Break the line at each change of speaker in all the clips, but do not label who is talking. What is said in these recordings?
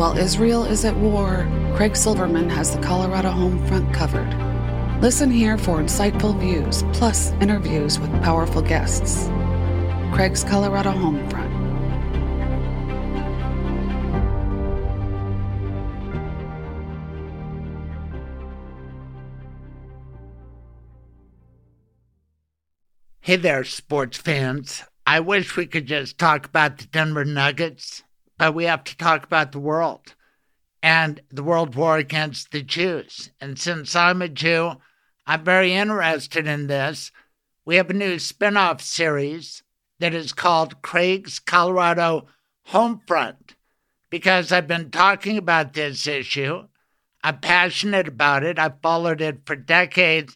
While Israel is at war, Craig Silverman has the Colorado home front covered. Listen here for insightful views, plus interviews with powerful guests. Craig's Colorado Homefront.
Hey there, sports fans. I wish we could just talk about the Denver Nuggets, but we have to talk about the world and the world war against the Jews. And since I'm a Jew, I'm very interested in this. We have a new spin off series that is called Craig's Colorado Homefront because I've been talking about this issue. I'm passionate about it. I've followed it for decades,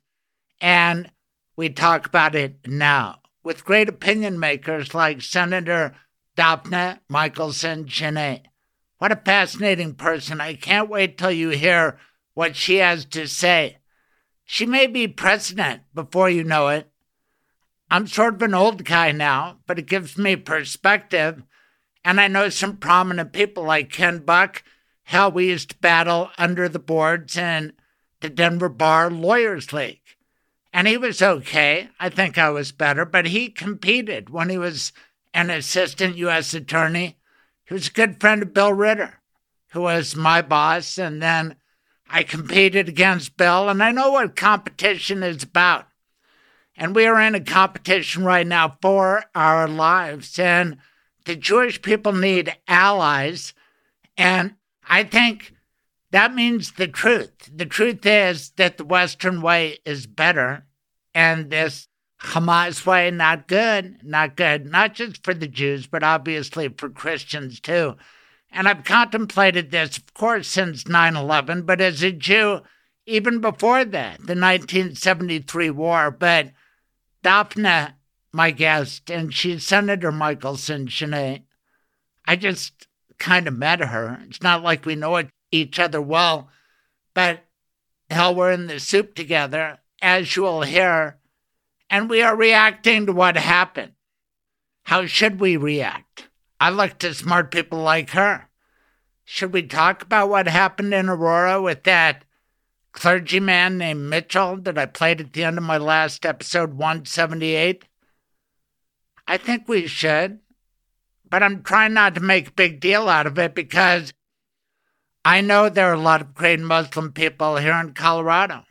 and we talk about it now with great opinion makers like Senator Daphne Michaelson Jenet. What a fascinating person. I can't wait till you hear what she has to say. She may be president before you know it. I'm sort of an old guy now, but it gives me perspective. And I know some prominent people like Ken Buck. Hell, we used to battle under the boards in the Denver Bar Lawyers League. And he was okay. I think I was better, but he competed when he was an assistant U.S. attorney. He was a good friend of Bill Ritter, who was my boss. And then I competed against Bill, and I know what competition is about. And we are in a competition right now for our lives. And the Jewish people need allies. And I think that means the truth. The truth is that the Western way is better, and this Hamas way, not good, not good, not just for the Jews, but obviously for Christians too. And I've contemplated this, of course, since 9 11, but as a Jew, even before that, the 1973 war. But Daphne, my guest, and she's Senator Michaelson Jenet. I just kind of met her. It's not like we know each other well, but hell, we're in the soup together, as you'll hear, and we are reacting to what happened. How should we react? I look to smart people like her. Should we talk about what happened in Aurora with that clergyman named Mitchell that I played at the end of my last episode 178? I think we should, but I'm trying not to make a big deal out of it because I know there are a lot of great Muslim people here in Colorado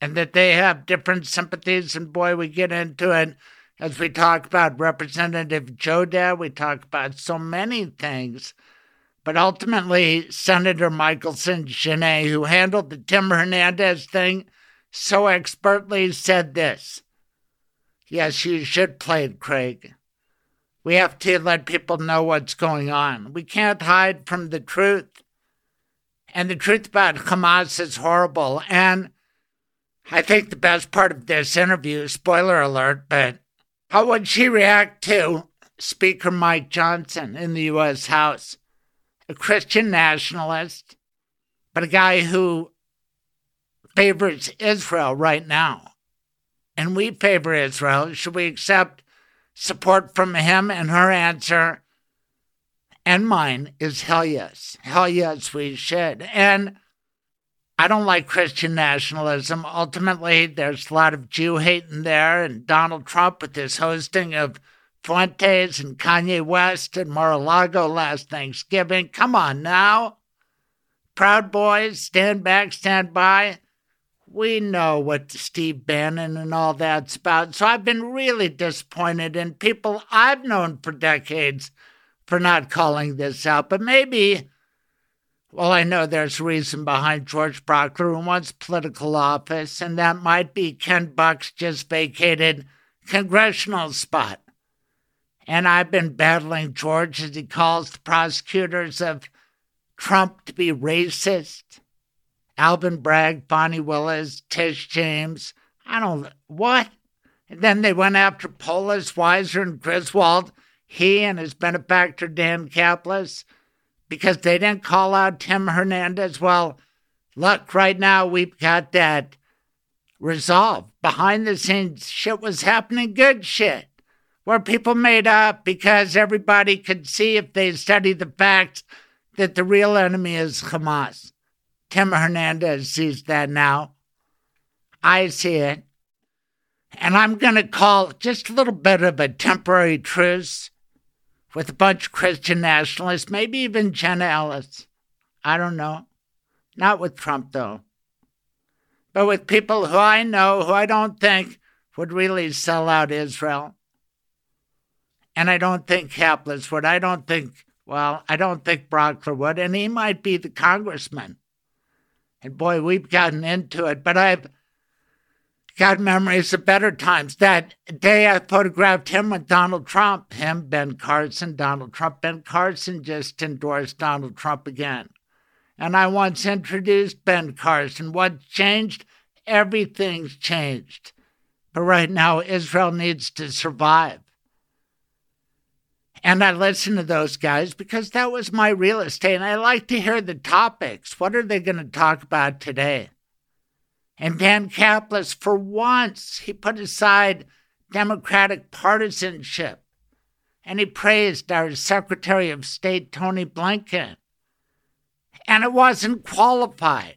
and that they have different sympathies, and boy, we get into it as we talk about Representative Jodeh, we talk about so many things. But ultimately, Senator Michaelson Jenet, who handled the Tim Hernandez thing so expertly, said this Yes, you should play it, Craig. We have to let people know what's going on. We can't hide from the truth. And the truth about Hamas is horrible. And I think the best part of this interview, spoiler alert, but how would she react to Speaker Mike Johnson in the U.S. House? A Christian nationalist, but a guy who favors Israel right now. And we favor Israel. Should we accept support from him? And her answer and mine is hell yes. Hell yes, we should. And I don't like Christian nationalism. Ultimately, there's a lot of Jew hate in there, and Donald Trump with his hosting of Fuentes and Kanye West and Mar-a-Lago last Thanksgiving. Come on now. Proud Boys, stand back, stand by. We know what Steve Bannon and all that's about. So I've been really disappointed in people I've known for decades for not calling this out. But maybe well, I know there's reason behind George Brauchler who wants political office, and that might be Ken Buck's just vacated congressional spot. And I've been battling George as he calls the prosecutors of Trump to be racist. Alvin Bragg, Fani Willis, Tish James. I don't what? And then they went after Polis, Weiser, and Griswold. He and his benefactor Dan Caplis because they didn't call out Tim Hernandez. Well, look, right now we've got that resolved. Behind the scenes, shit was happening, good shit, where people made up because everybody could see if they studied the facts that the real enemy is Hamas. Tim Hernandez sees that now. I see it. And I'm going to call just a little bit of a temporary truce with a bunch of Christian nationalists, maybe even Jenna Ellis. I don't know. Not with Trump, though. But with people who I know who I don't think would really sell out Israel. And I don't think Caplis would. I don't think, well, I don't think Brauchler would. And he might be the congressman. And boy, we've gotten into it. But I've got memories of better times. That day I photographed him with Donald Trump, him, Ben Carson, Donald Trump. Ben Carson just endorsed Donald Trump again. And I once introduced Ben Carson. What changed? Everything's changed. But right now, Israel needs to survive. And I listen to those guys because that was my real estate. And I like to hear the topics. What are they going to talk about today? And Dan Caplis, for once, he put aside Democratic partisanship and he praised our Secretary of State, Tony Blinken. And it wasn't qualified.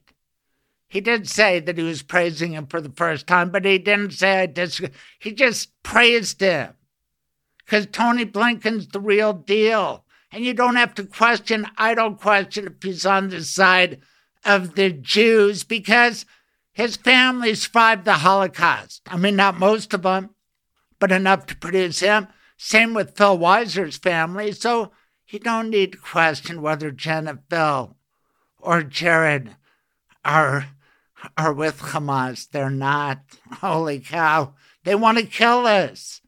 He did say that he was praising him for the first time, but he didn't say I disagree. He just praised him because Tony Blinken's the real deal. And you don't have to question, I don't question if he's on the side of the Jews because his family survived the Holocaust. I mean, not most of them, but enough to produce him. Same with Phil Weiser's family. So you don't need to question whether Jen and Phil or Jared are are with Hamas. They're not. Holy cow. They want to kill us.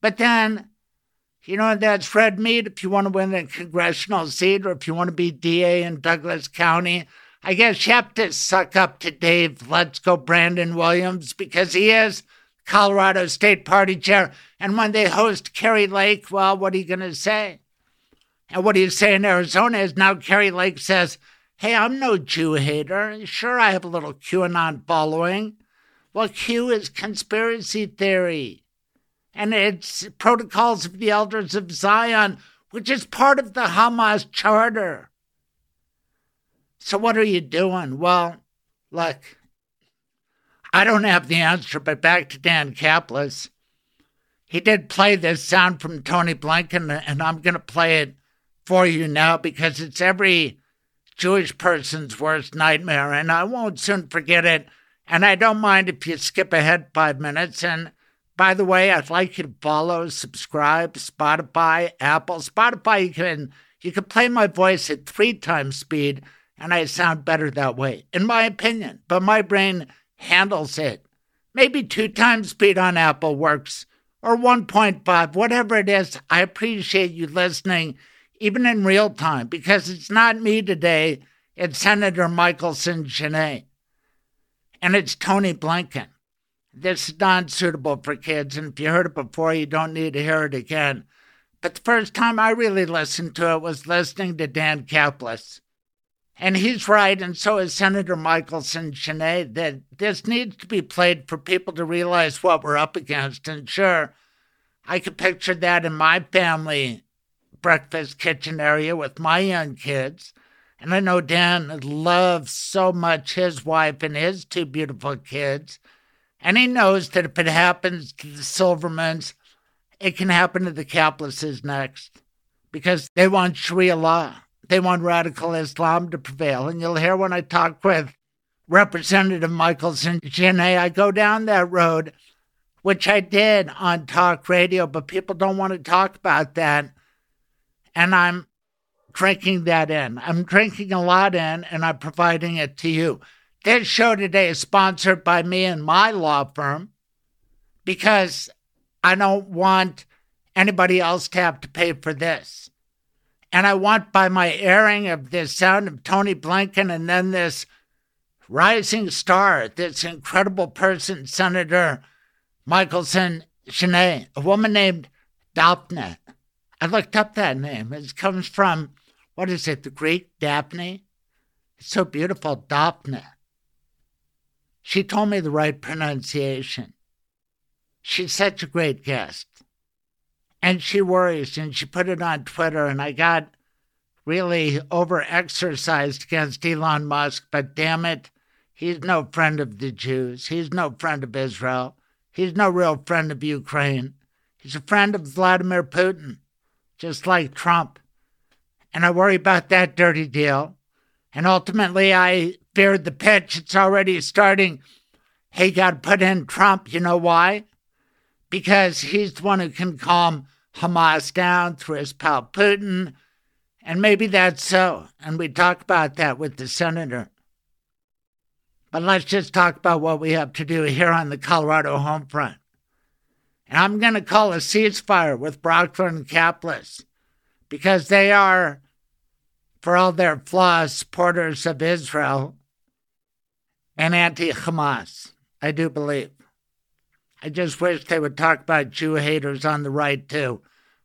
But then, you know, that's red meat if you want to win a congressional seat or if you want to be DA in Douglas County I guess you have to suck up to Dave Let's Go Brandon Williams because he is Colorado State Party chair. And when they host Kari Lake, well, what are you going to say? And what do you say in Arizona is now Kari Lake says, Hey, I'm no Jew hater. Sure, I have a little QAnon following. Well, Q is conspiracy theory. And it's protocols of the elders of Zion, which is part of the Hamas charter. So, what are you doing? Well, look, I don't have the answer, but back to Dan Caplis. He did play this sound from Tony Blinken, and I'm going to play it for you now because it's every Jewish person's worst nightmare, and I won't soon forget it. And I don't mind if you skip ahead five minutes. And by the way, I'd like you to follow, subscribe, Spotify, Apple. Spotify, you can you can play my voice at three times speed and I sound better that way, in my opinion. But my brain handles it. Maybe two times speed on Apple works, or 1.5, whatever it is. I appreciate you listening, even in real time, because it's not me today, it's Senator Michaelson Jenet. And it's Tony Blinken. This is not suitable for kids, and if you heard it before, you don't need to hear it again. But the first time I really listened to it was listening to Dan Caplis. And he's right, and so is Senator Michaelson Jenet, that this needs to be played for people to realize what we're up against. And sure, I could picture that in my family breakfast kitchen area with my young kids. And I know Dan loves so much his wife and his two beautiful kids. And he knows that if it happens to the Silvermans, it can happen to the Caplises next because they want Sharia law. They want radical Islam to prevail. And you'll hear when I talk with Representative Michaelson Jenet, I go down that road, which I did on talk radio, but people don't want to talk about that. And I'm drinking that in. I'm drinking a lot in, and I'm providing it to you. This show today is sponsored by me and my law firm because I don't want anybody else to have to pay for this. And I want by my airing of this sound of Tony Blinken and then this rising star, this incredible person, Senator Michaelson Jenet, a woman named Daphne. I looked up that name. It comes from, what is it, the Greek Daphne? It's so beautiful, Daphne. She told me the right pronunciation. She's such a great guest and she worries and she put it on Twitter and I got really overexercised against Elon Musk, but damn it, he's no friend of the Jews. He's no friend of Israel. He's no real friend of Ukraine. He's a friend of Vladimir Putin, just like Trump. And I worry about that dirty deal. And ultimately, I feared the pitch. It's already starting. Hey, got put in Trump. You know why? Because he's the one who can calm Hamas down through his pal Putin and maybe that's so. And we talk about that with the senator. But let's just talk about what we have to do here on the Colorado home front. And I'm going to call a ceasefire with Brauchler and Caplis because they are, for all their flaws, supporters of Israel and anti Hamas. I do believe. I just wish they would talk about Jew haters on the right too.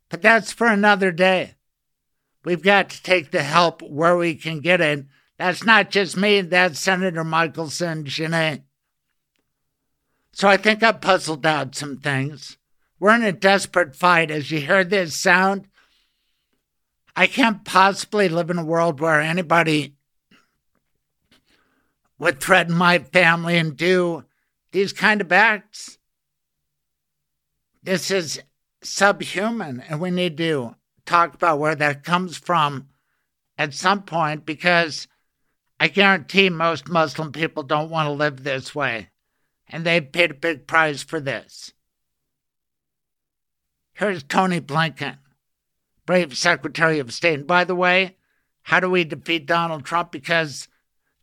But that's for another day. We've got to take the help where we can get it. That's not just me, that's Senator Michaelson Jenet. So I think I've puzzled out some things. We're in a desperate fight. As you hear this sound, I can't possibly live in a world where anybody would threaten my family and do these kind of acts. This is subhuman, and we need to talk about where that comes from at some point because I guarantee most Muslim people don't want to live this way. And they've paid a big price for this. Here's Tony Blinken, brave Secretary of State. And by the way, how do we defeat Donald Trump? Because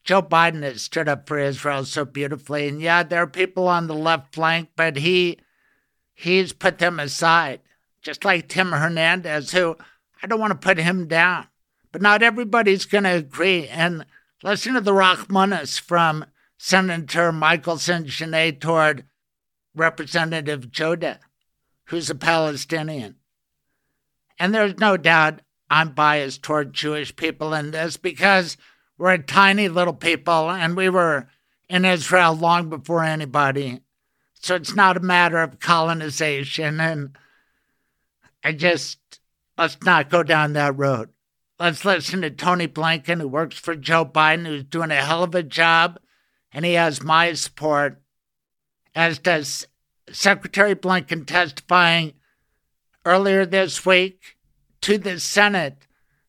Joe Biden has stood up for Israel so beautifully. And yeah, there are people on the left flank, but he he's put them aside just like Tim Hernandez, who I don't want to put him down, but not everybody's going to agree. And listen to the Rachmanis from Senator Michaelson Jenet toward Representative Jodeh, who's a Palestinian. And there's no doubt I'm biased toward Jewish people in this because we're a tiny little people and we were in Israel long before anybody. So it's not a matter of colonization and I just, let's not go down that road. Let's listen to Tony Blinken, who works for Joe Biden, who's doing a hell of a job, and he has my support, as does Secretary Blinken testifying earlier this week to the Senate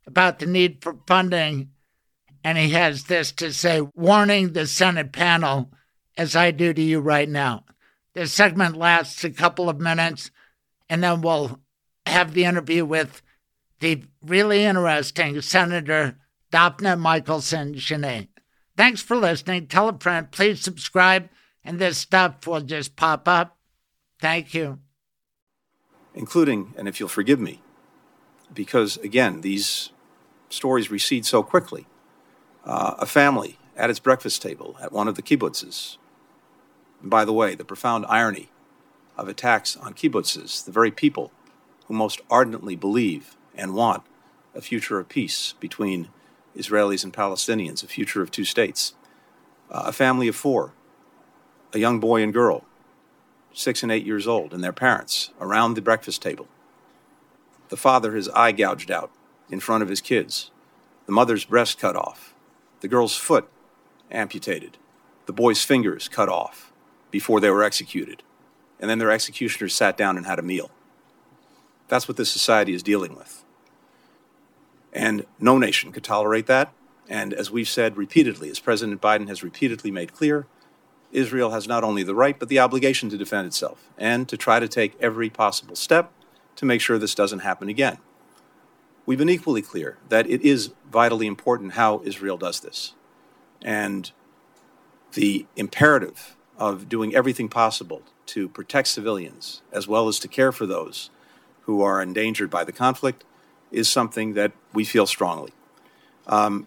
about the need for funding. And he has this to say, warning the Senate panel, as I do to you right now. This segment lasts a couple of minutes, and then we'll have the interview with the really interesting Senator Daphne Michaelson Jenet. Thanks for listening. Tell a friend. Please subscribe, and this stuff will just pop up. Thank you.
Including, and if you'll forgive me, because again, these stories recede so quickly. Uh, a family at its breakfast table at one of the kibbutzes. And by the way, the profound irony of attacks on kibbutzes, the very people who most ardently believe and want a future of peace between Israelis and Palestinians, a future of two states. Uh, a family of four, a young boy and girl, six and eight years old, and their parents around the breakfast table. The father, his eye gouged out in front of his kids, the mother's breast cut off, the girl's foot amputated, the boy's fingers cut off before they were executed. And then their executioners sat down and had a meal. That's what this society is dealing with. And no nation could tolerate that. And as we've said repeatedly, as President Biden has repeatedly made clear, Israel has not only the right, but the obligation to defend itself and to try to take every possible step to make sure this doesn't happen again. We've been equally clear that it is vitally important how Israel does this. And the imperative of doing everything possible to protect civilians as well as to care for those who are endangered by the conflict is something that we feel strongly. Um,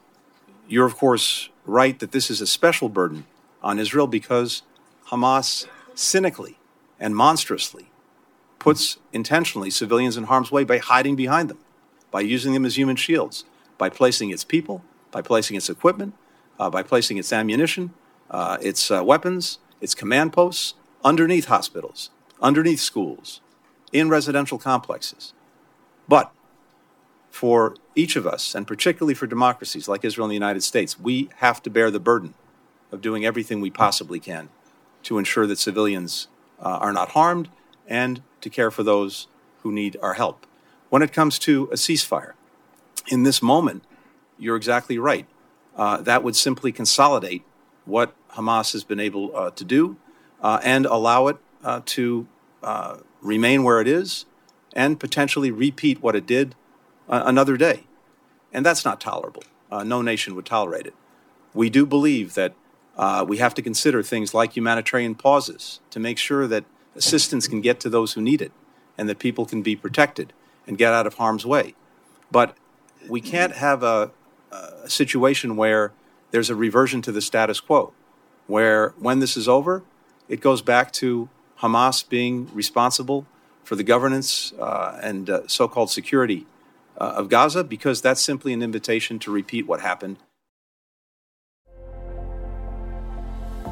you're, of course, right that this is a special burden on Israel because Hamas cynically and monstrously puts intentionally civilians in harm's way by hiding behind them, by using them as human shields, by placing its people, by placing its equipment, uh, by placing its ammunition, uh, its uh, weapons, its command posts underneath hospitals, underneath schools, in residential complexes. But for each of us, and particularly for democracies like Israel and the United States, we have to bear the burden of doing everything we possibly can to ensure that civilians uh, are not harmed and to care for those who need our help. When it comes to a ceasefire, in this moment, you're exactly right. Uh, that would simply consolidate what Hamas has been able uh, to do uh, and allow it uh, to uh, remain where it is and potentially repeat what it did another day. And that's not tolerable. no nation would tolerate it. We do believe that we have to consider things like humanitarian pauses to make sure that assistance can get to those who need it and that people can be protected and get out of harm's way. But we can't have a, a situation where there's a reversion to the status quo, where when this is over, it goes back to Hamas being responsible for the governance uh, and uh, so called security uh, of Gaza, because that's simply an invitation to repeat what happened.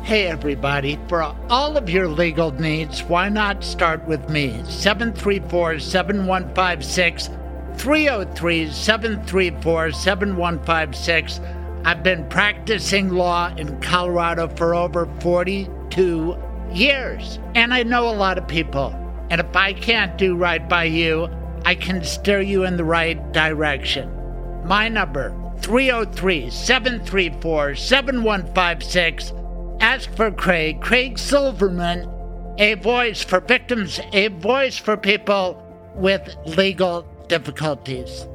Hey, everybody, for all of your legal needs, why not start with me? 734 7156 303 734 7156. I've been practicing law in Colorado for over 42 years, and I know a lot of people. And if I can't do right by you, I can steer you in the right direction. My number 303 734 7156. Ask for Craig, Craig Silverman, a voice for victims, a voice for people with legal difficulties.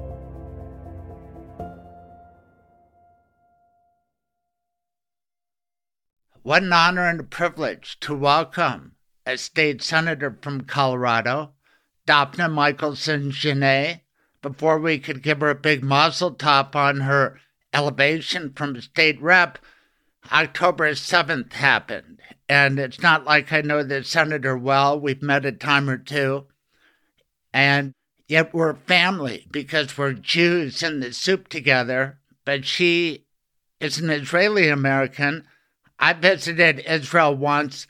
What an honor and a privilege to welcome a state senator from Colorado, Daphne Michaelson Jenet, before we could give her a big mazel tov on her elevation from state rep. October 7th happened, and it's not like I know the senator well. We've met a time or two, and yet we're family because we're Jews in the soup together. But she is an Israeli American I visited Israel once.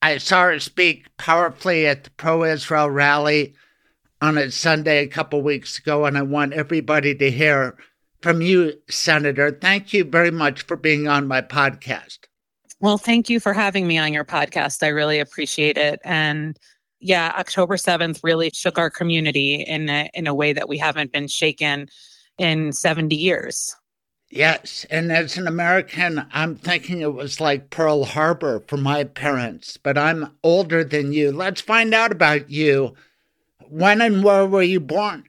I saw her speak powerfully at the pro Israel rally on a Sunday a couple weeks ago, and I want everybody to hear from you, Senator. Thank you very much for being on my podcast.
Well, thank you for having me on your podcast. I really appreciate it. And yeah, October 7th really shook our community in a, in a way that we haven't been shaken in 70 years.
Yes, and as an American, I'm thinking it was like Pearl Harbor for my parents, but I'm older than you. Let's find out about you. When and where were you born?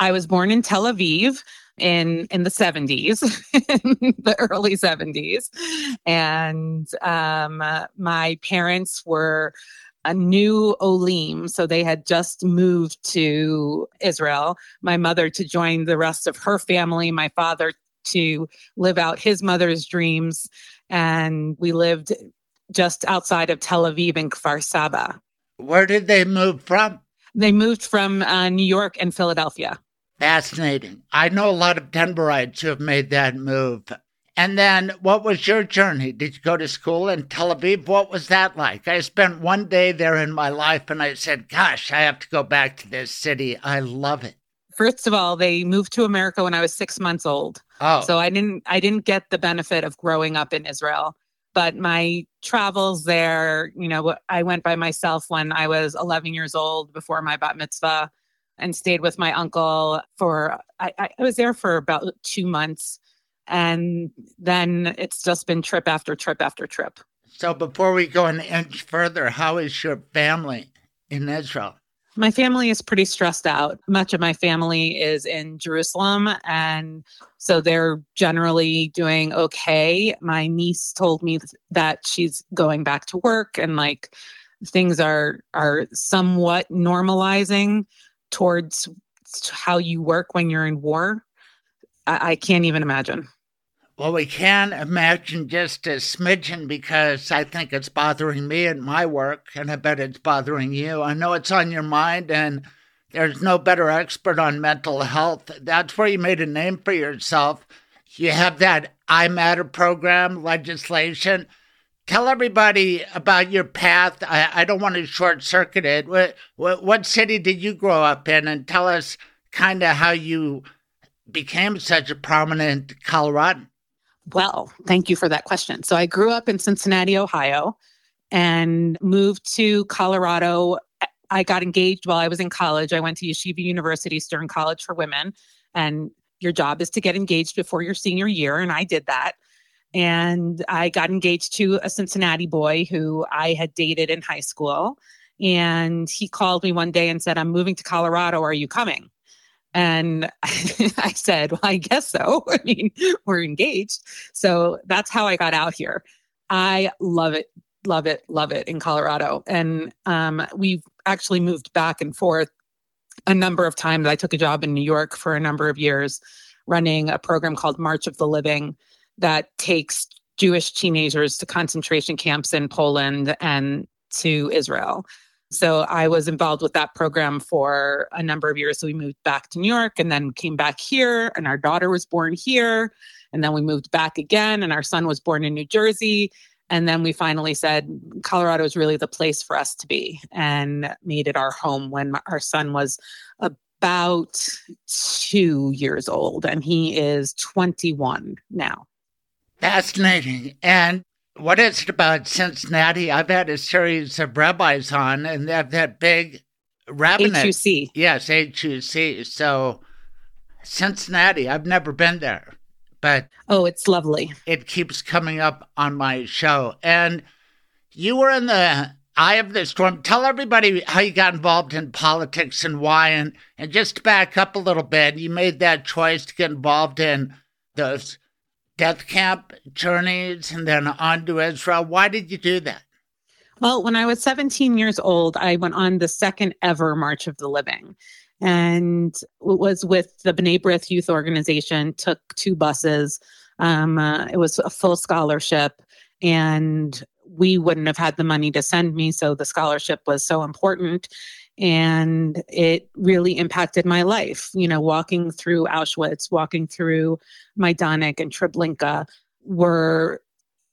I was born in Tel Aviv in in the 70s, the early 70s, and um, my parents were a new Olim. So they had just moved to Israel. My mother to join the rest of her family, my father to live out his mother's dreams. And we lived just outside of Tel Aviv in Kfar Saba.
Where did they move from?
They moved from uh, New York and Philadelphia.
Fascinating. I know a lot of Denverites who have made that move. And then what was your journey? Did you go to school in Tel Aviv? What was that like? I spent one day there in my life and I said, gosh, I have to go back to this city. I love it.
First of all, they moved to America when I was six months old.
Oh.
So I didn't I didn't get the benefit of growing up in Israel. But my travels there, you know, I went by myself when I was 11 years old before my bat mitzvah and stayed with my uncle for I, I was there for about two months and then it's just been trip after trip after trip
so before we go an inch further how is your family in israel
my family is pretty stressed out. Much of my family is in Jerusalem, and so they're generally doing okay. My niece told me that she's going back to work, and like things are are somewhat normalizing towards how you work when you're in war. I, I can't even imagine.
Well, we can imagine just a smidgen because I think it's bothering me at my work, and I bet it's bothering you. I know it's on your mind, and there's no better expert on mental health. That's where you made a name for yourself. You have that I Matter program legislation. Tell everybody about your path. I, I don't want to short circuit it. What, what, what city did you grow up in? And tell us kind of how you became such a prominent Coloradan?
Well, thank you for that question. So I grew up in Cincinnati, Ohio, and moved to Colorado. I got engaged while I was in college. I went to Yeshiva University, Stern College for Women. And your job is to get engaged before your senior year. And I did that. And I got engaged to a Cincinnati boy who I had dated in high school. And he called me one day and said, I'm moving to Colorado. Are you coming? And I said, Well, I guess so. I mean, we're engaged. So that's how I got out here. I love it, love it, love it in Colorado. And um, we've actually moved back and forth a number of times. I took a job in New York for a number of years running a program called March of the Living that takes Jewish teenagers to concentration camps in Poland and to Israel. So I was involved with that program for a number of years. So we moved back to New York and then came back here, and our daughter was born here. And then we moved back again, and our son was born in New Jersey. And then we finally said Colorado is really the place for us to be and made it our home when our son was about two years old, and he is 21 now.
Fascinating. And what is it about Cincinnati? I've had a series of rabbis on, and they have that big rabbinate.
HUC.
Yes, HUC. So Cincinnati, I've never been there, but
oh, it's lovely.
It keeps coming up on my show, and you were in the eye of the storm. Tell everybody how you got involved in politics and why, and and just to back up a little bit, you made that choice to get involved in those death camp journeys and then on to Israel. Why did you do that?
Well, when I was 17 years old, I went on the second ever March of the Living. And was with the B'nai B'rith Youth Organization, took two buses. Um, uh, it was a full scholarship. And we wouldn't have had the money to send me. So the scholarship was so important and it really impacted my life. You know, walking through Auschwitz, walking through Majdanek and Treblinka were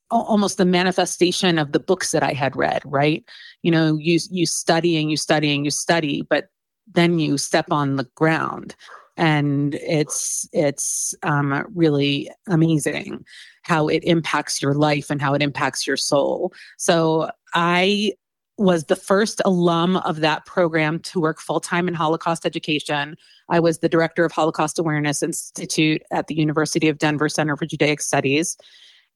almost the manifestation of the books that I had read, right? You know, you you study and you study and you study, but then you step on the ground and it's it's um, really amazing how it impacts your life and how it impacts your soul so i was the first alum of that program to work full time in Holocaust education. I was the director of Holocaust Awareness Institute at the University of Denver Center for Judaic Studies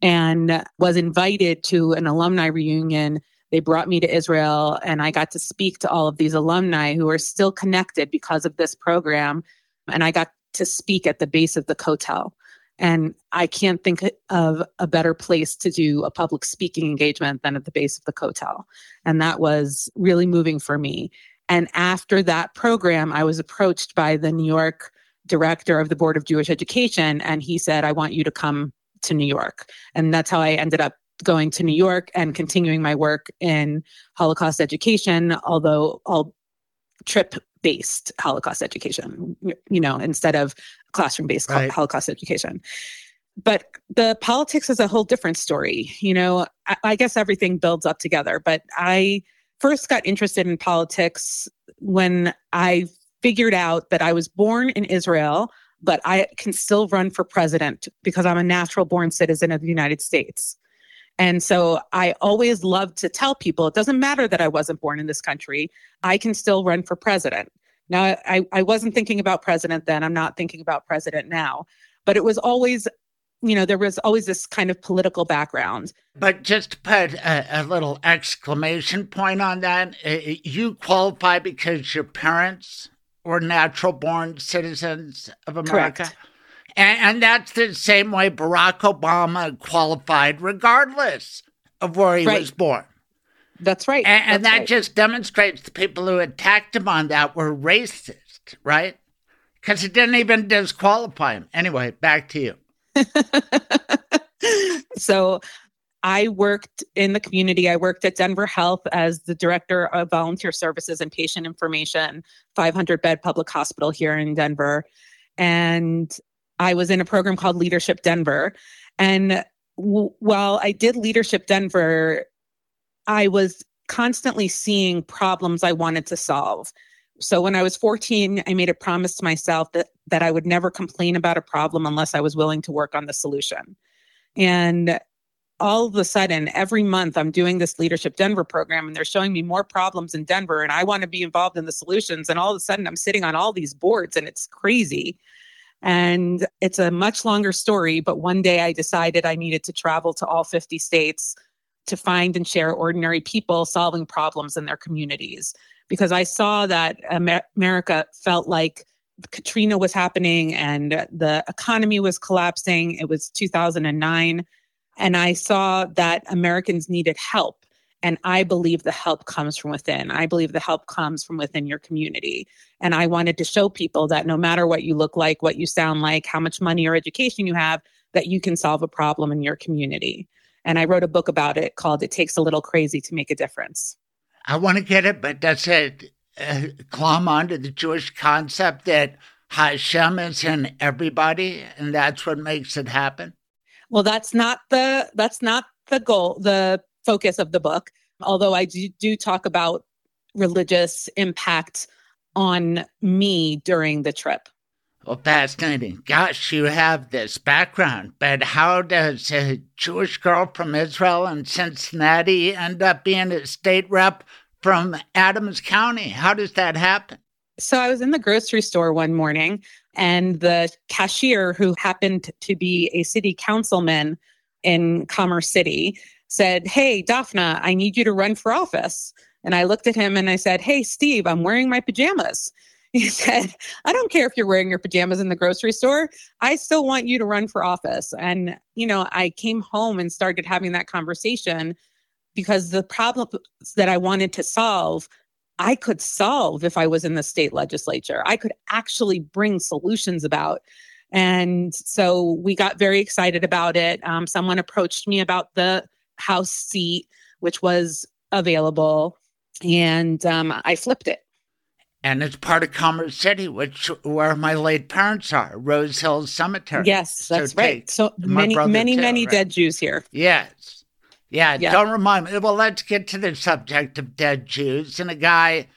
and was invited to an alumni reunion. They brought me to Israel and I got to speak to all of these alumni who are still connected because of this program. And I got to speak at the base of the Kotel. And I can't think of a better place to do a public speaking engagement than at the base of the Kotel. And that was really moving for me. And after that program, I was approached by the New York director of the Board of Jewish Education, and he said, I want you to come to New York. And that's how I ended up going to New York and continuing my work in Holocaust education, although all trip based Holocaust education, you know, instead of classroom based right. Holocaust education. But the politics is a whole different story. You know, I, I guess everything builds up together. But I first got interested in politics when I figured out that I was born in Israel, but I can still run for president because I'm a natural born citizen of the United States. And so I always love to tell people it doesn't matter that I wasn't born in this country, I can still run for president. Now, I, I wasn't thinking about president then. I'm not thinking about president now. But it was always, you know, there was always this kind of political background.
But just to put a, a little exclamation point on that, uh, you qualify because your parents were natural born citizens of America.
Correct.
And, and that's the same way Barack Obama qualified, regardless of where he right. was born.
That's right.
And, and
That's
that
right.
just demonstrates the people who attacked him on that were racist, right? Because it didn't even disqualify him. Anyway, back to you.
so I worked in the community. I worked at Denver Health as the director of volunteer services and patient information, 500 bed public hospital here in Denver. And I was in a program called Leadership Denver. And w- while I did Leadership Denver, I was constantly seeing problems I wanted to solve. So when I was 14, I made a promise to myself that that I would never complain about a problem unless I was willing to work on the solution. And all of a sudden, every month I'm doing this Leadership Denver program and they're showing me more problems in Denver and I want to be involved in the solutions. And all of a sudden I'm sitting on all these boards and it's crazy. And it's a much longer story, but one day I decided I needed to travel to all 50 states to find and share ordinary people solving problems in their communities because I saw that Amer- America felt like Katrina was happening and the economy was collapsing. It was 2009. And I saw that Americans needed help. And I believe the help comes from within. I believe the help comes from within your community. And I wanted to show people that no matter what you look like, what you sound like, how much money or education you have, that you can solve a problem in your community. And I wrote a book about it called It Takes a Little Crazy to Make a Difference.
I want to get it, but does it uh, climb onto the Jewish concept that Hashem is in everybody and that's what makes it happen?
Well, that's not the that's not the goal, the focus of the book. Although I do, do talk about religious impact on me during the trip.
Well, fascinating. Gosh, you have this background, but how does a Jewish girl from Israel and Cincinnati end up being a state rep from Adams County? How does that happen?
So I was in the grocery store one morning, and the cashier, who happened to be a city councilman in Commerce City, said, Hey, Dafna, I need you to run for office. And I looked at him and I said, Hey, Steve, I'm wearing my pajamas. He said, I don't care if you're wearing your pajamas in the grocery store. I still want you to run for office. And, you know, I came home and started having that conversation because the problems that I wanted to solve, I could solve if I was in the state legislature. I could actually bring solutions about. And so we got very excited about it. Um, someone approached me about the House seat, which was available, and um, I flipped it
and it's part of Commerce City, which where my late parents are, Rose Hill Cemetery.
Yes, that's so right. So many, many, too, many right? dead Jews here.
Yes, yeah, yeah. Don't remind me. Well, let's get to the subject of dead Jews and a guy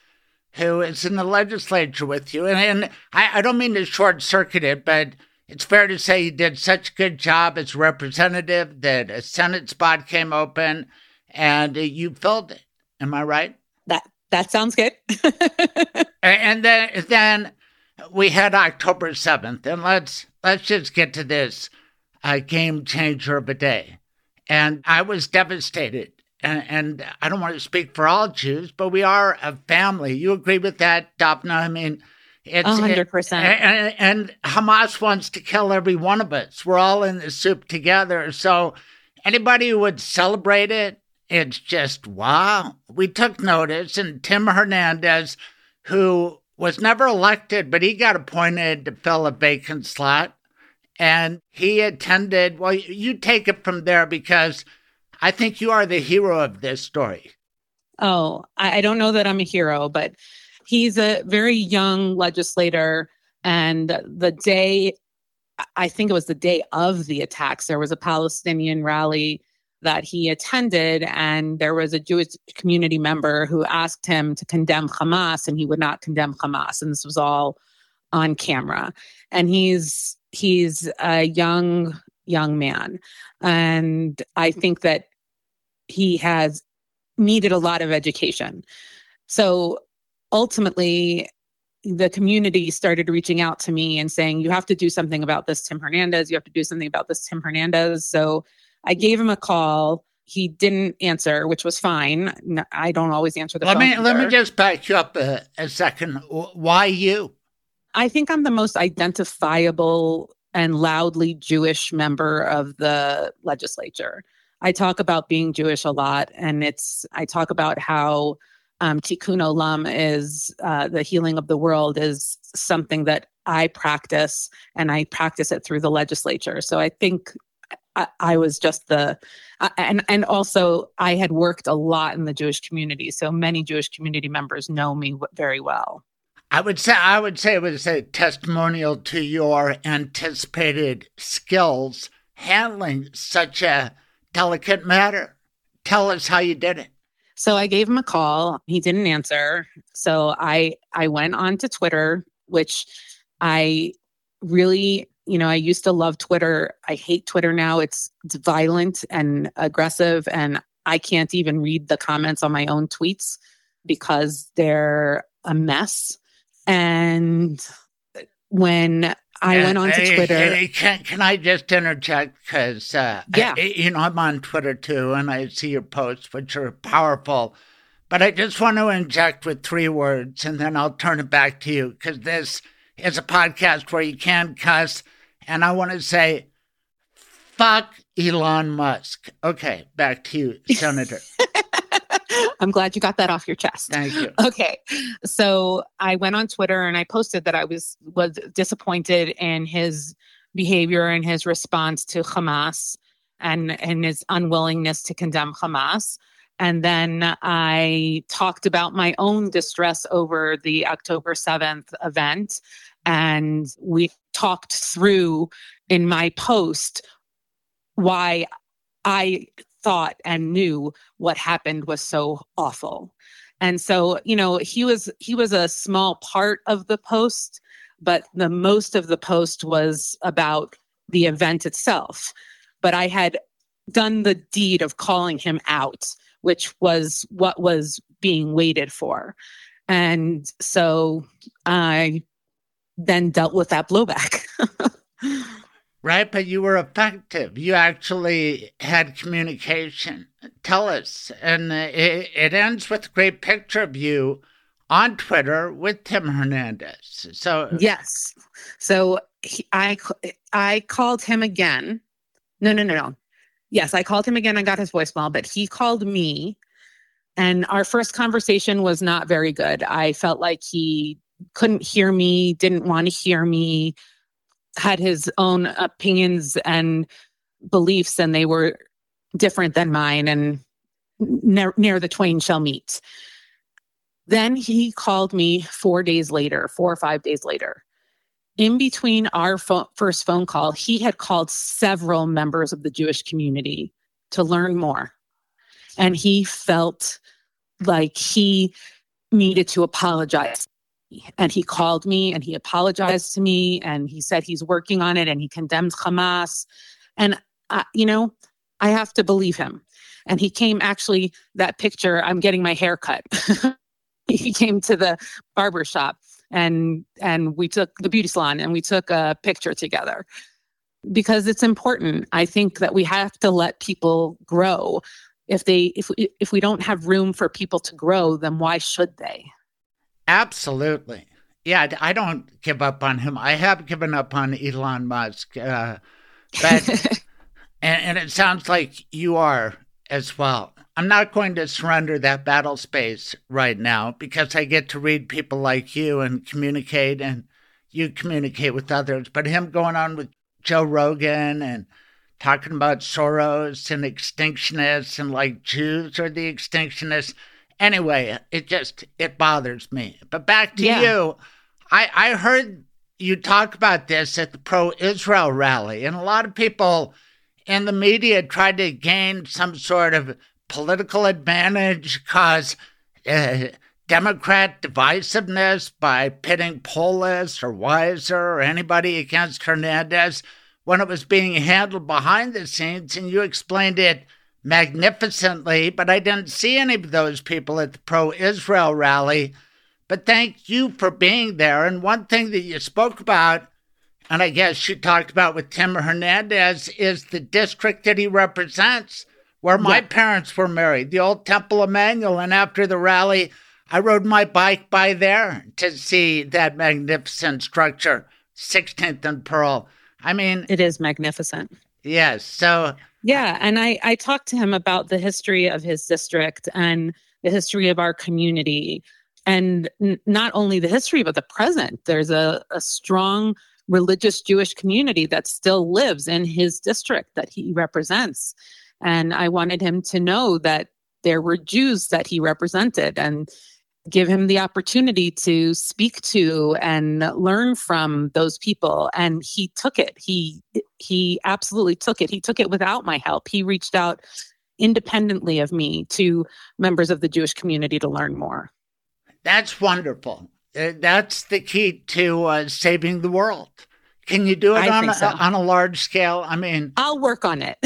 who is in the legislature with you. And, and I, I don't mean to short circuit it, but it's fair to say he did such a good job as representative that a Senate spot came open and you filled it. Am I right?
That sounds good.
and then then we had October 7th and let's let's just get to this uh, game changer of a day. And I was devastated. And, and I don't want to speak for all Jews, but we are a family. You agree with that, Dafna? I mean,
it's 100%. It,
and, and Hamas wants to kill every one of us. We're all in the soup together. So anybody who would celebrate it it's just wow. We took notice, and Tim Hernandez, who was never elected, but he got appointed to fill a vacant slot, and he attended. Well, you take it from there because I think you are the hero of this story.
Oh, I don't know that I'm a hero, but he's a very young legislator. And the day, I think it was the day of the attacks, there was a Palestinian rally that he attended, and there was a Jewish community member who asked him to condemn Hamas, and he would not condemn Hamas, and this was all on camera. And he's he's a young young man, and I think that he has needed a lot of education. So ultimately, the community started reaching out to me and saying, You have to do something about this, Tim Hernandez. You have to do something about this, Tim Hernandez. So I gave him a call. He didn't answer, which was fine. I don't always answer the
let
phone.
Me, let me just back you up a, a second. Why you?
I think I'm the most identifiable and loudly Jewish member of the legislature. I talk about being Jewish a lot, and it's I talk about how um, Tikkun Olam is uh, the healing of the world is something that I practice, and I practice it through the legislature. So I think I, I was just the and and also I had worked a lot in the Jewish community, so many Jewish community members know me very well.
I would say I would say it was a testimonial to your anticipated skills handling such a delicate matter. Tell us how you did it.
So I gave him a call. He didn't answer. So I I went on to Twitter, which I really, you know, I used to love Twitter. I hate Twitter now. It's, it's violent and aggressive and I can't even read the comments on my own tweets because they're a mess. And when I went on to Twitter.
can, can I just interject? Because, uh,
yeah.
I, you know, I'm on Twitter too, and I see your posts, which are powerful. But I just want to inject with three words, and then I'll turn it back to you, because this is a podcast where you can cuss. And I want to say, fuck Elon Musk. Okay, back to you, Senator.
I'm glad you got that off your chest.
Thank you.
Okay. So I went on Twitter and I posted that I was was disappointed in his behavior and his response to Hamas and and his unwillingness to condemn Hamas. And then I talked about my own distress over the October 7th event. And we talked through in my post why I thought and knew what happened was so awful. And so, you know, he was he was a small part of the post, but the most of the post was about the event itself. But I had done the deed of calling him out, which was what was being waited for. And so I then dealt with that blowback.
right? But you were effective. You actually had communication. Tell us. And it, it ends with a great picture of you on Twitter with Tim Hernandez. So,
yes. So he, I, I called him again. No, no, no, no. Yes, I called him again. I got his voicemail, but he called me. And our first conversation was not very good. I felt like he couldn't hear me, didn't want to hear me, had his own opinions and beliefs, and they were different than mine, and near, the twain shall meet. Then he called me four days later, four or five days later. In between our fo- first phone call, he had called several members of the Jewish community to learn more. And he felt like he needed to apologize and he called me and he apologized to me and he said he's working on it and he condemns Hamas. And, you know, I have to believe him. And he came actually, that picture, I'm getting my hair cut. he came to the barber shop and and we took the beauty salon and we took a picture together because it's important i think that we have to let people grow if they if if we don't have room for people to grow then why should they
Absolutely. Yeah, I don't give up on him. I have given up on Elon Musk. Uh, but, and, and it sounds like you are as well. I'm not going to surrender that battle space right now because I get to read people like you and communicate, and you communicate with others. But him going on with Joe Rogan and talking about Soros and extinctionists and like Jews are the extinctionists Anyway, it just it bothers me. But back to yeah. you. I I heard you talk about this at the pro Israel rally, and a lot of people in the media tried to gain some sort of political advantage because uh, Democrat divisiveness by pitting Polis or Weiser or anybody against Hernandez when it was being handled behind the scenes, and you explained it magnificently, but I didn't see any of those people at the pro Israel rally. But thank you for being there. And one thing that you spoke about, and I guess you talked about with Tim Hernandez, is the district that he represents, where my yeah. parents were married, the old Temple Emanuel. And after the rally, I rode my bike by there to see that magnificent structure, 16th and Pearl. I mean,
it is magnificent.
Yes. So
yeah, and I I talked to him about the history of his district and the history of our community, and n- not only the history but the present. There's a, a strong religious Jewish community that still lives in his district that he represents, and I wanted him to know that there were Jews that he represented and give him the opportunity to speak to and learn from those people and he took it he he absolutely took it he took it without my help he reached out independently of me to members of the Jewish community to learn more.
That's wonderful. Uh, that's the key to uh, saving the world. Can you do it on a, so. on a large scale? I mean,
I'll work on it.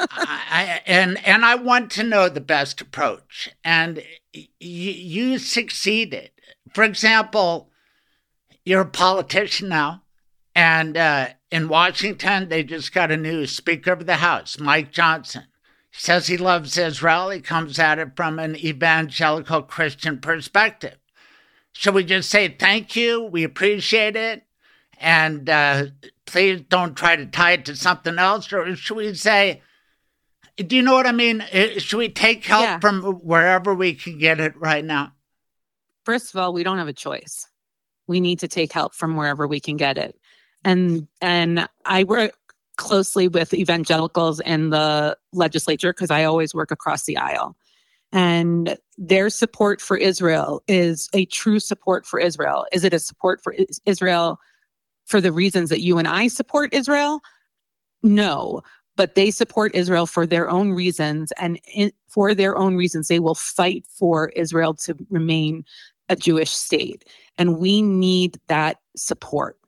I, and and I want to know the best approach. And y- you succeeded. For example, you're a politician now, and uh, in Washington, they just got a new Speaker of the House, Mike Johnson. He says he loves Israel. He comes at it from an evangelical Christian perspective. Should we just say thank you? We appreciate it and uh, please don't try to tie it to something else? Or should we say, do you know what I mean? Should we take help yeah. from wherever we can get it right now?
First of all, we don't have a choice. We need to take help from wherever we can get it. And and I work closely with evangelicals in the legislature because I always work across the aisle. And their support for Israel is a true support for Israel. Is it a support for Israel for the reasons that you and I support Israel? No, but they support Israel for their own reasons. And in, for their own reasons, they will fight for Israel to remain a Jewish state. And we need that support.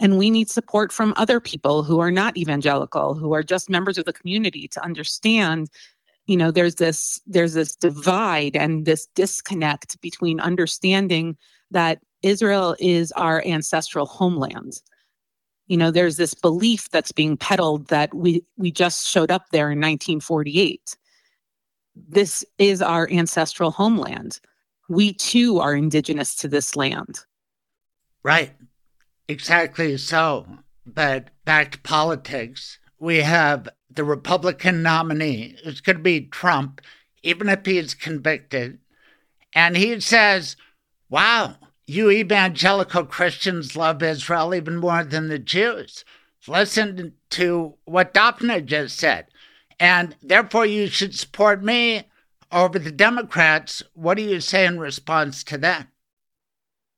And we need support from other people who are not evangelical, who are just members of the community to understand you know there's this there's this divide and this disconnect between understanding that Israel is our ancestral homeland. You know, there's this belief that's being peddled that we, we just showed up there in 1948. This is our ancestral homeland. We too are indigenous to this land.
Right. Exactly so. But back to politics, we have the Republican nominee who's going to be Trump, even if he's convicted. And he says, wow, you evangelical Christians love Israel even more than the Jews. Listen to what Dafna just said. And therefore, you should support me over the Democrats. What do you say in response to that?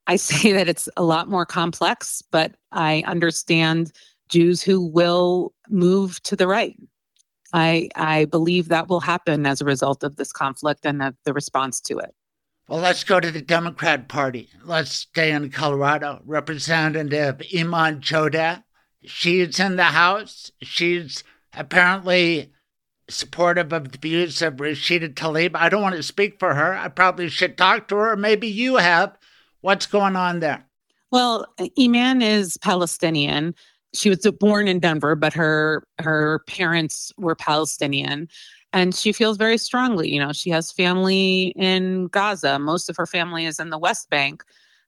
I say that it's a lot more complex, but I understand Jews who will move to the right. I, I believe that will happen as a result of this conflict and of the response to it.
Well, let's go to the Democrat Party. Let's stay in Colorado. Representative Iman Jodeh. She's in the House. She's apparently supportive of the views of Rashida Tlaib. I don't want to speak for her. I probably should talk to her, maybe you have. What's going on there?
Well, Iman is Palestinian. She was born in Denver, but her her parents were Palestinian and she feels very strongly you know she has family in gaza. Most of her family is in the west bank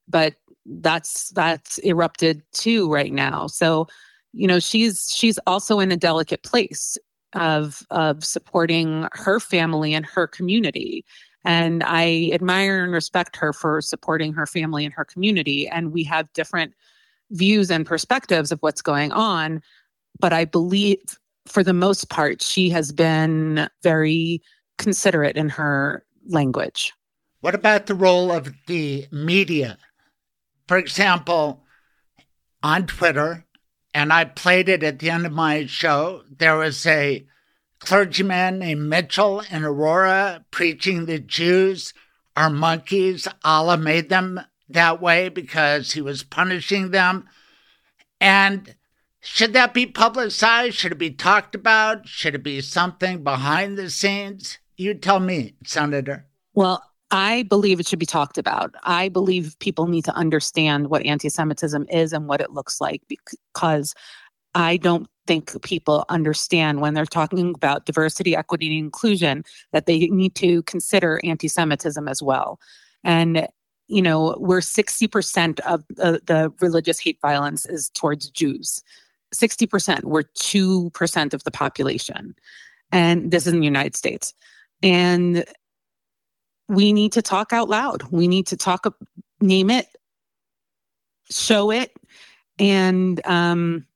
but that's that's erupted too right now. So you know she's she's also in a delicate place of of supporting her family and her community. And i admire and respect her for supporting her family and her community. And we have different views and perspectives of what's going on but i believe for the most part, she has been very considerate in her language.
What about the role of the media? For example, on Twitter, and I played it at the end of my show, there was a clergyman named Mitchell in Aurora preaching the Jews are monkeys. Allah made them that way because he was punishing them. And should that be publicized? Should it be talked about? Should it be something behind the scenes? You tell me, Senator.
Well, I believe it should be talked about. I believe people need to understand what anti Semitism is and what it looks like because I don't think people understand when they're talking about diversity, equity, and inclusion that they need to consider anti Semitism as well. And you know, we're 60% of the, the religious hate violence is towards Jews. 60%. We're 2% of the population. And this is in the United States. And we need to talk out loud. We need to talk, name it, show it, and um,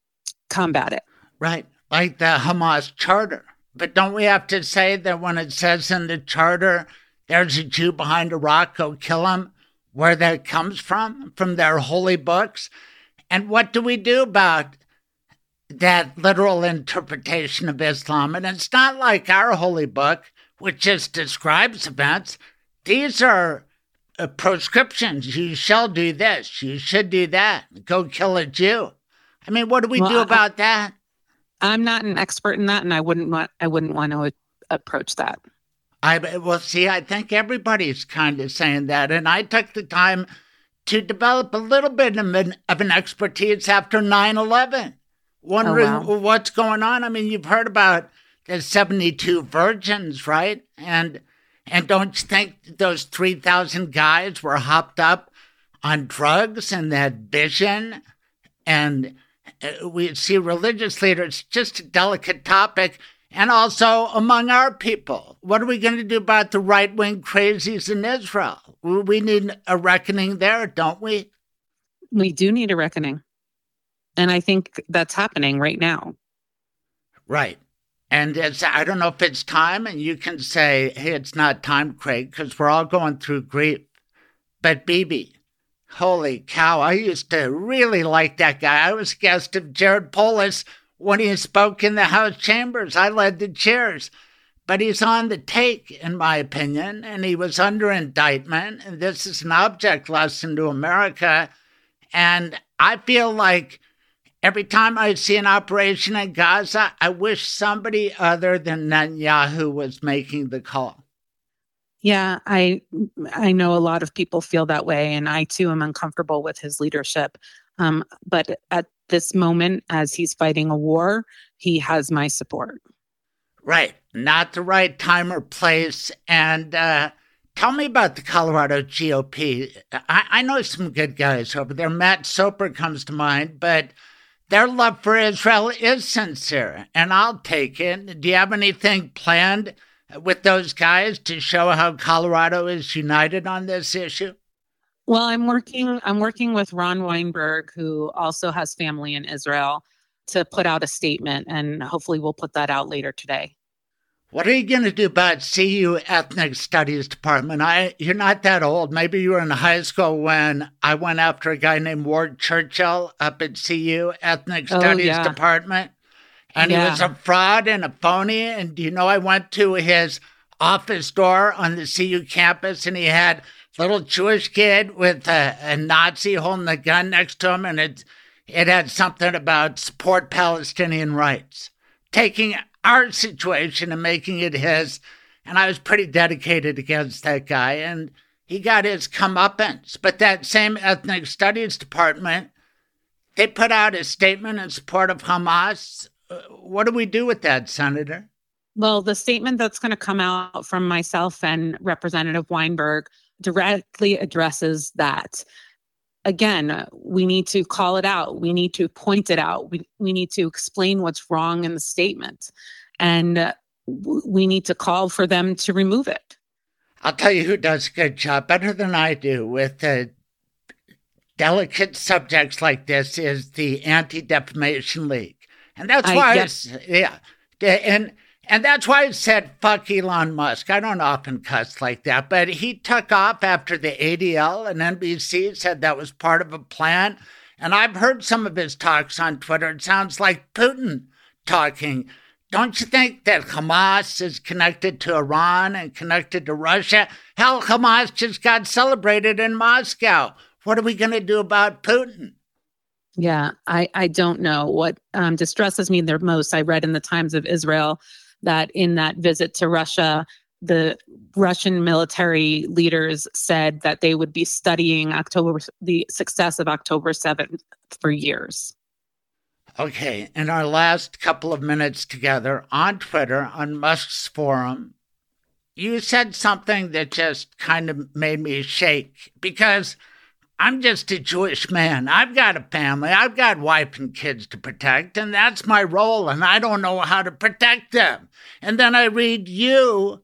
combat it.
Right. Like the Hamas charter. But don't we have to say that when it says in the charter, there's a Jew behind a rock, go kill him, where that comes from, from their holy books? And what do we do about that literal interpretation of Islam. And it's not like our holy book, which just describes events. These are uh, proscriptions. You shall do this. You should do that. Go kill a Jew. I mean, what do we well, do about I, that?
I'm not an expert in that, and I wouldn't want. I wouldn't want to approach that.
I well, see, I think everybody's kind of saying that, and I took the time to develop a little bit of an, of an expertise after 9/11, wondering oh, wow. what's going on. I mean, you've heard about the 72 virgins, right? And and don't you think those 3,000 guys were hopped up on drugs and that vision? And uh, we see religious leaders, just a delicate topic and also among our people. What are we going to do about the right wing crazies in Israel? We need a reckoning there, don't we?
We do need a reckoning. And I think that's happening right now.
Right. And it's, I don't know if it's time, and you can say, hey, it's not time, Craig, because we're all going through grief. But Bibi, holy cow, I used to really like that guy. I was a guest of Jared Polis when he spoke in the House chambers. I led the chairs. But he's on the take, in my opinion, and he was under indictment. And this is an object lesson to America. And I feel like every time I see an operation in Gaza, I wish somebody other than Netanyahu was making the call.
Yeah, I I know a lot of people feel that way, and I too am uncomfortable with his leadership. Um, but at this moment, as he's fighting a war, he has my support.
Right. Not the right time or place. And uh, tell me about the Colorado GOP. I, I know some good guys over there. Matt Soper comes to mind, but their love for Israel is sincere, and I'll take it. Do you have anything planned with those guys to show how Colorado is united on this issue?
Well, I'm working I'm working with Ron Weinberg who also has family in Israel to put out a statement and hopefully we'll put that out later today.
What are you going to do about CU Ethnic Studies Department? I you're not that old. Maybe you were in high school when I went after a guy named Ward Churchill up at CU Ethnic oh, Studies yeah. Department. And yeah. he was a fraud and a phony. And you know I went to his office door on the CU campus and he had little Jewish kid with a, a Nazi holding a gun next to him, and it it had something about support Palestinian rights, taking our situation and making it his. And I was pretty dedicated against that guy, and he got his comeuppance. But that same ethnic studies department, they put out a statement in support of Hamas. Uh, what do we do with that, Senator?
Well, the statement that's going to come out from myself and Representative Weinberg directly addresses that. Again, we need to call it out. We need to point it out. We, we need to explain what's wrong in the statement. And uh, we need to call for them to remove it.
I'll tell you who does a good job, better than I do, with uh, delicate subjects like this is the Anti Defamation League. And that's why, I, yeah. And and that's why I said, fuck Elon Musk. I don't often cuss like that, but he took off after the ADL and NBC said that was part of a plan. And I've heard some of his talks on Twitter. It sounds like Putin talking. Don't you think that Hamas is connected to Iran and connected to Russia? Hell, Hamas just got celebrated in Moscow. What are we going to do about Putin?
Yeah, I, I don't know. What um, distresses me the most, I read in the Times of Israel that in that visit to Russia, the Russian military leaders said that they would be studying October the success of October 7th for years.
Okay, in our last couple of minutes together on Twitter on Musk's forum, you said something that just kind of made me shake because I'm just a Jewish man. I've got a family. I've got wife and kids to protect, and that's my role, and I don't know how to protect them. And then I read you,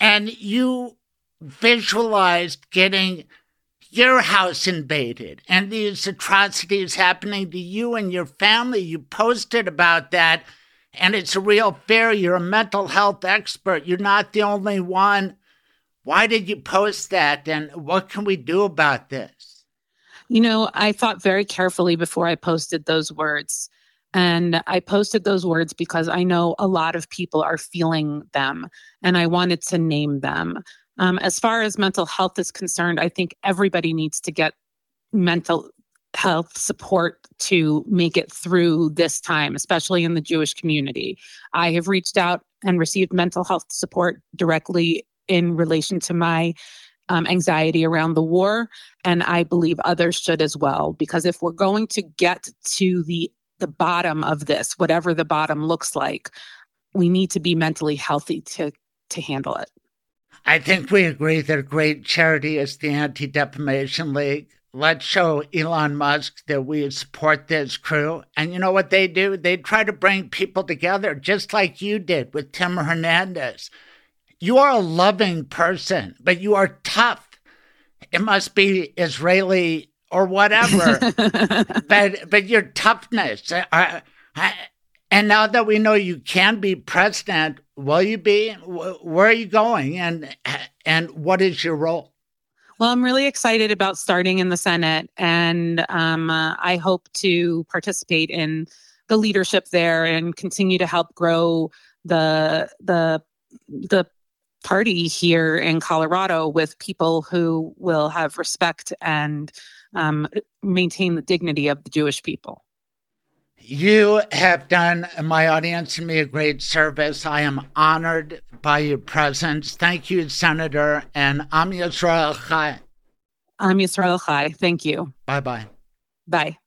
and you visualized getting your house invaded and these atrocities happening to you and your family. You posted about that, and it's a real fear. You're a mental health expert. You're not the only one. Why did you post that, and what can we do about this?
You know, I thought very carefully before I posted those words. And I posted those words because I know a lot of people are feeling them and I wanted to name them. Um, as far as mental health is concerned, I think everybody needs to get mental health support to make it through this time, especially in the Jewish community. I have reached out and received mental health support directly in relation to my um, anxiety around the war, and I believe others should as well. Because if we're going to get to the the bottom of this, whatever the bottom looks like, we need to be mentally healthy to to handle it.
I think we agree that a great charity is the Anti Defamation League. Let's show Elon Musk that we support this crew. And you know what they do? They try to bring people together, just like you did with Tim Hernandez. You are a loving person, but you are tough. It must be Israeli or whatever. but but your toughness. Uh, uh, and now that we know you can be president, will you be? Where are you going? And and what is your role?
Well, I'm really excited about starting in the Senate, and um, uh, I hope to participate in the leadership there and continue to help grow the the the party here in Colorado with people who will have respect and um, maintain the dignity of the Jewish people.
You have done my audience and me a great service. I am honored by your presence. Thank you, Senator. And Am Yisrael Chai.
Am Yisrael Chai. Thank you.
Bye bye.
Bye.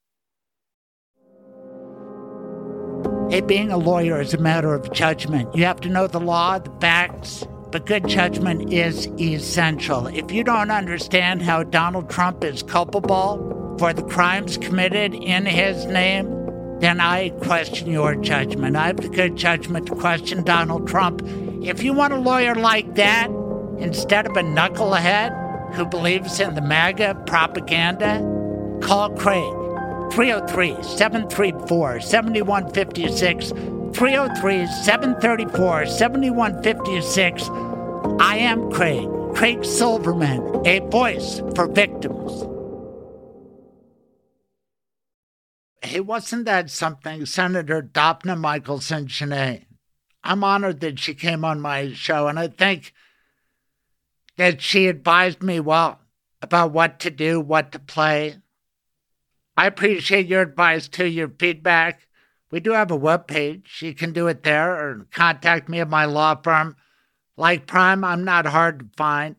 Hey, being a lawyer is a matter of judgment. You have to know the law, the facts, but good judgment is essential. If you don't understand how Donald Trump is culpable for the crimes committed in his name, then I question your judgment. I have the good judgment to question Donald Trump. If you want a lawyer like that, instead of a knucklehead who believes in the MAGA propaganda, call Craig. 303 734 7156 303 734 7156. I am Craig, Craig Silverman, a voice for victims. Hey, wasn't that something, Senator Dafna Michaelson Jenet? I'm honored that she came on my show, and I think that she advised me well about what to do, what to play. I appreciate your advice too, your feedback. We do have a web page. You can do it there or contact me at my law firm. Like Prime, I'm not hard to find.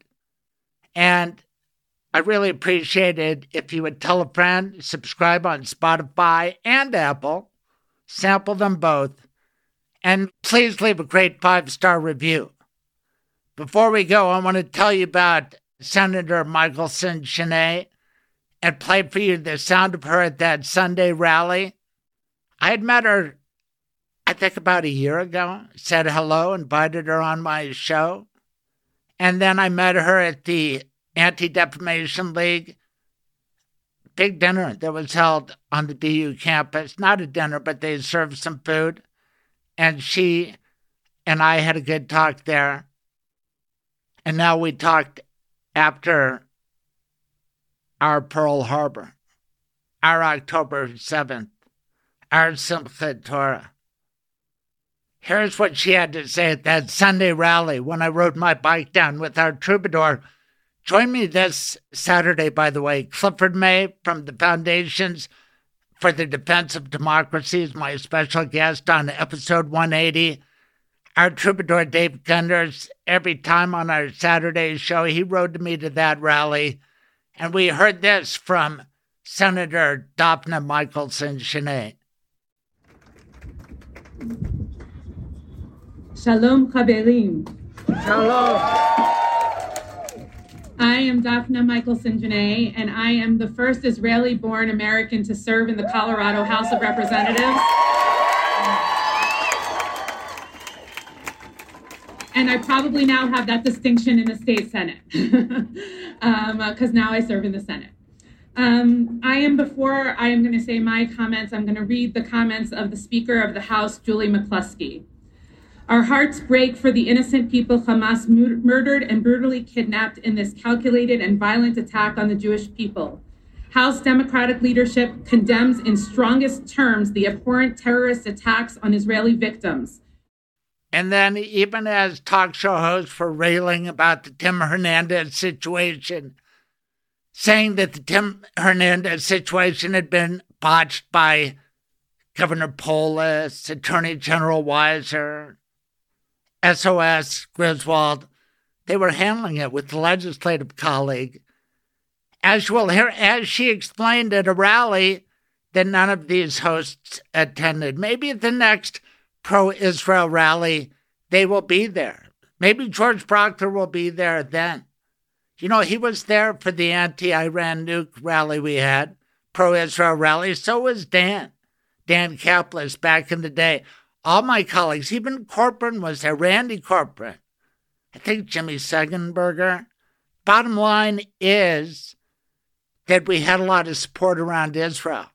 And I really appreciate it if you would tell a friend, subscribe on Spotify and Apple, sample them both, and please leave a great five star review. Before we go, I want to tell you about Senator Michaelson Jenet and play for you the sound of her at that Sunday rally I had met her, I think, about a year ago, said hello, invited her on my show. And then I met her at the Anti Defamation League big dinner that was held on the DU campus. Not a dinner, but they served some food. And she and I had a good talk there. And now we talked after our Pearl Harbor, our October 7th our Simchat Torah. Here's what she had to say at that Sunday rally when I rode my bike down with our troubadour. Join me this Saturday, by the way. Clifford May from the Foundations for the Defense of Democracy is my special guest on episode 180. Our troubadour Dave Gunders, every time on our Saturday show, he rode me to that rally. And we heard this from Senator Dafna Michaelson Jenet.
Shalom, Chaverim.
Shalom.
I am Dafna Michaelson Jenet, and I am the first Israeli born American to serve in the Colorado House of Representatives. And I probably now have that distinction in the state Senate, because um, now I serve in the Senate. Um, I am before I am going to say my comments, I'm going to read the comments of the Speaker of the House, Julie McCluskey. Our hearts break for the innocent people Hamas mur- murdered and brutally kidnapped in this calculated and violent attack on the Jewish people.
House Democratic leadership condemns in strongest terms the abhorrent terrorist attacks on Israeli victims.
And then, even as talk show hosts for railing about the Tim Hernandez situation, saying that the Tim Hernandez situation had been botched by Governor Polis, Attorney General Weiser, SOS Griswold, they were handling it with the legislative colleague. As you will hear, as she explained at a rally that none of these hosts attended. Maybe at the next pro Israel rally, they will be there. Maybe George Brauchler will be there then. You know, he was there for the anti Iran nuke rally we had, pro Israel rally. So was Dan, Dan Caplis back in the day. All my colleagues, even Corporon was there, Randy Corporon. I think Jimmy Sengenberger. Bottom line is that we had a lot of support around Israel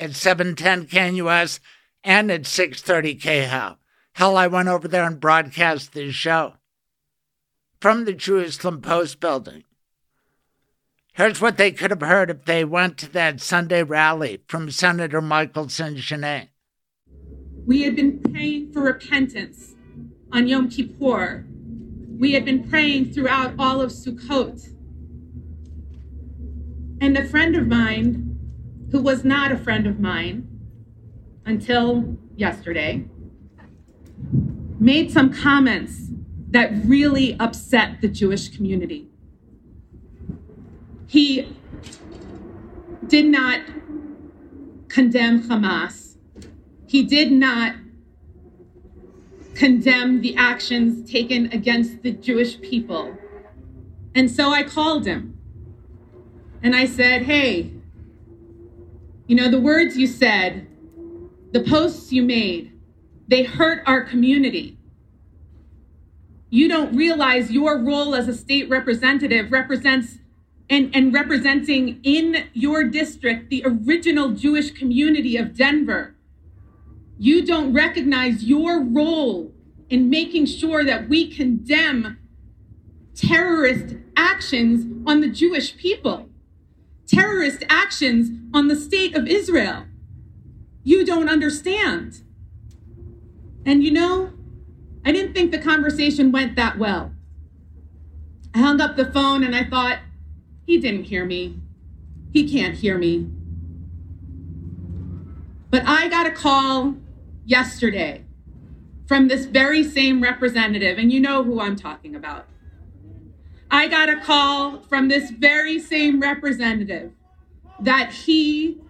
at 710 KNUS and at 630 KHOW. Hell, I went over there and broadcast this show from the Jerusalem Post building. Here's what they could have heard if they went to that Sunday rally from Senator Michaelson Jenet.
We had been praying for repentance on Yom Kippur we had been praying throughout all of Sukkot. And a friend of mine, who was not a friend of mine until yesterday, made some comments that really upset the Jewish community. He did not condemn Hamas. He did not condemn the actions taken against the Jewish people. And so I called him and I said, Hey, you know, the words you said, the posts you made, they hurt our community. You don't realize your role as a state representative represents and, and representing in your district the original Jewish community of Denver you don't recognize your role in making sure that we condemn terrorist actions on the Jewish people, terrorist actions on the state of Israel. You don't understand. And you know, I didn't think the conversation went that well. I hung up the phone and I thought, he didn't hear me. He can't hear me. But I got a call yesterday from this very same representative, and you know who I'm talking about. I got a call from this very same representative that he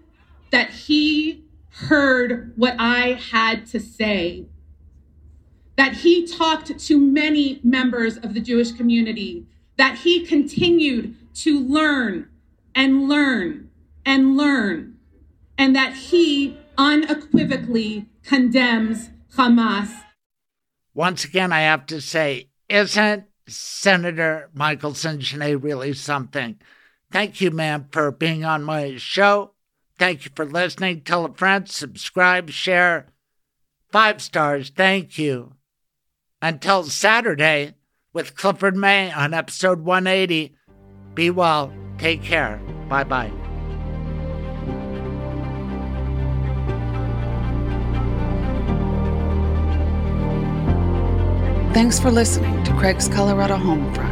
that he heard what I had to say. That he talked to many members of the Jewish community, that he continued to learn and learn and learn, and that he unequivocally condemns Hamas.
Once again, I have to say, isn't Senator Michael Jenet really something? Thank you, ma'am, for being on my show. Thank you for listening. Tell a friend, subscribe, share. Five stars. Thank you. Until Saturday with Clifford May on episode 180. Be well. Take care. Bye bye.
Thanks for listening to Craig's Colorado Homefront.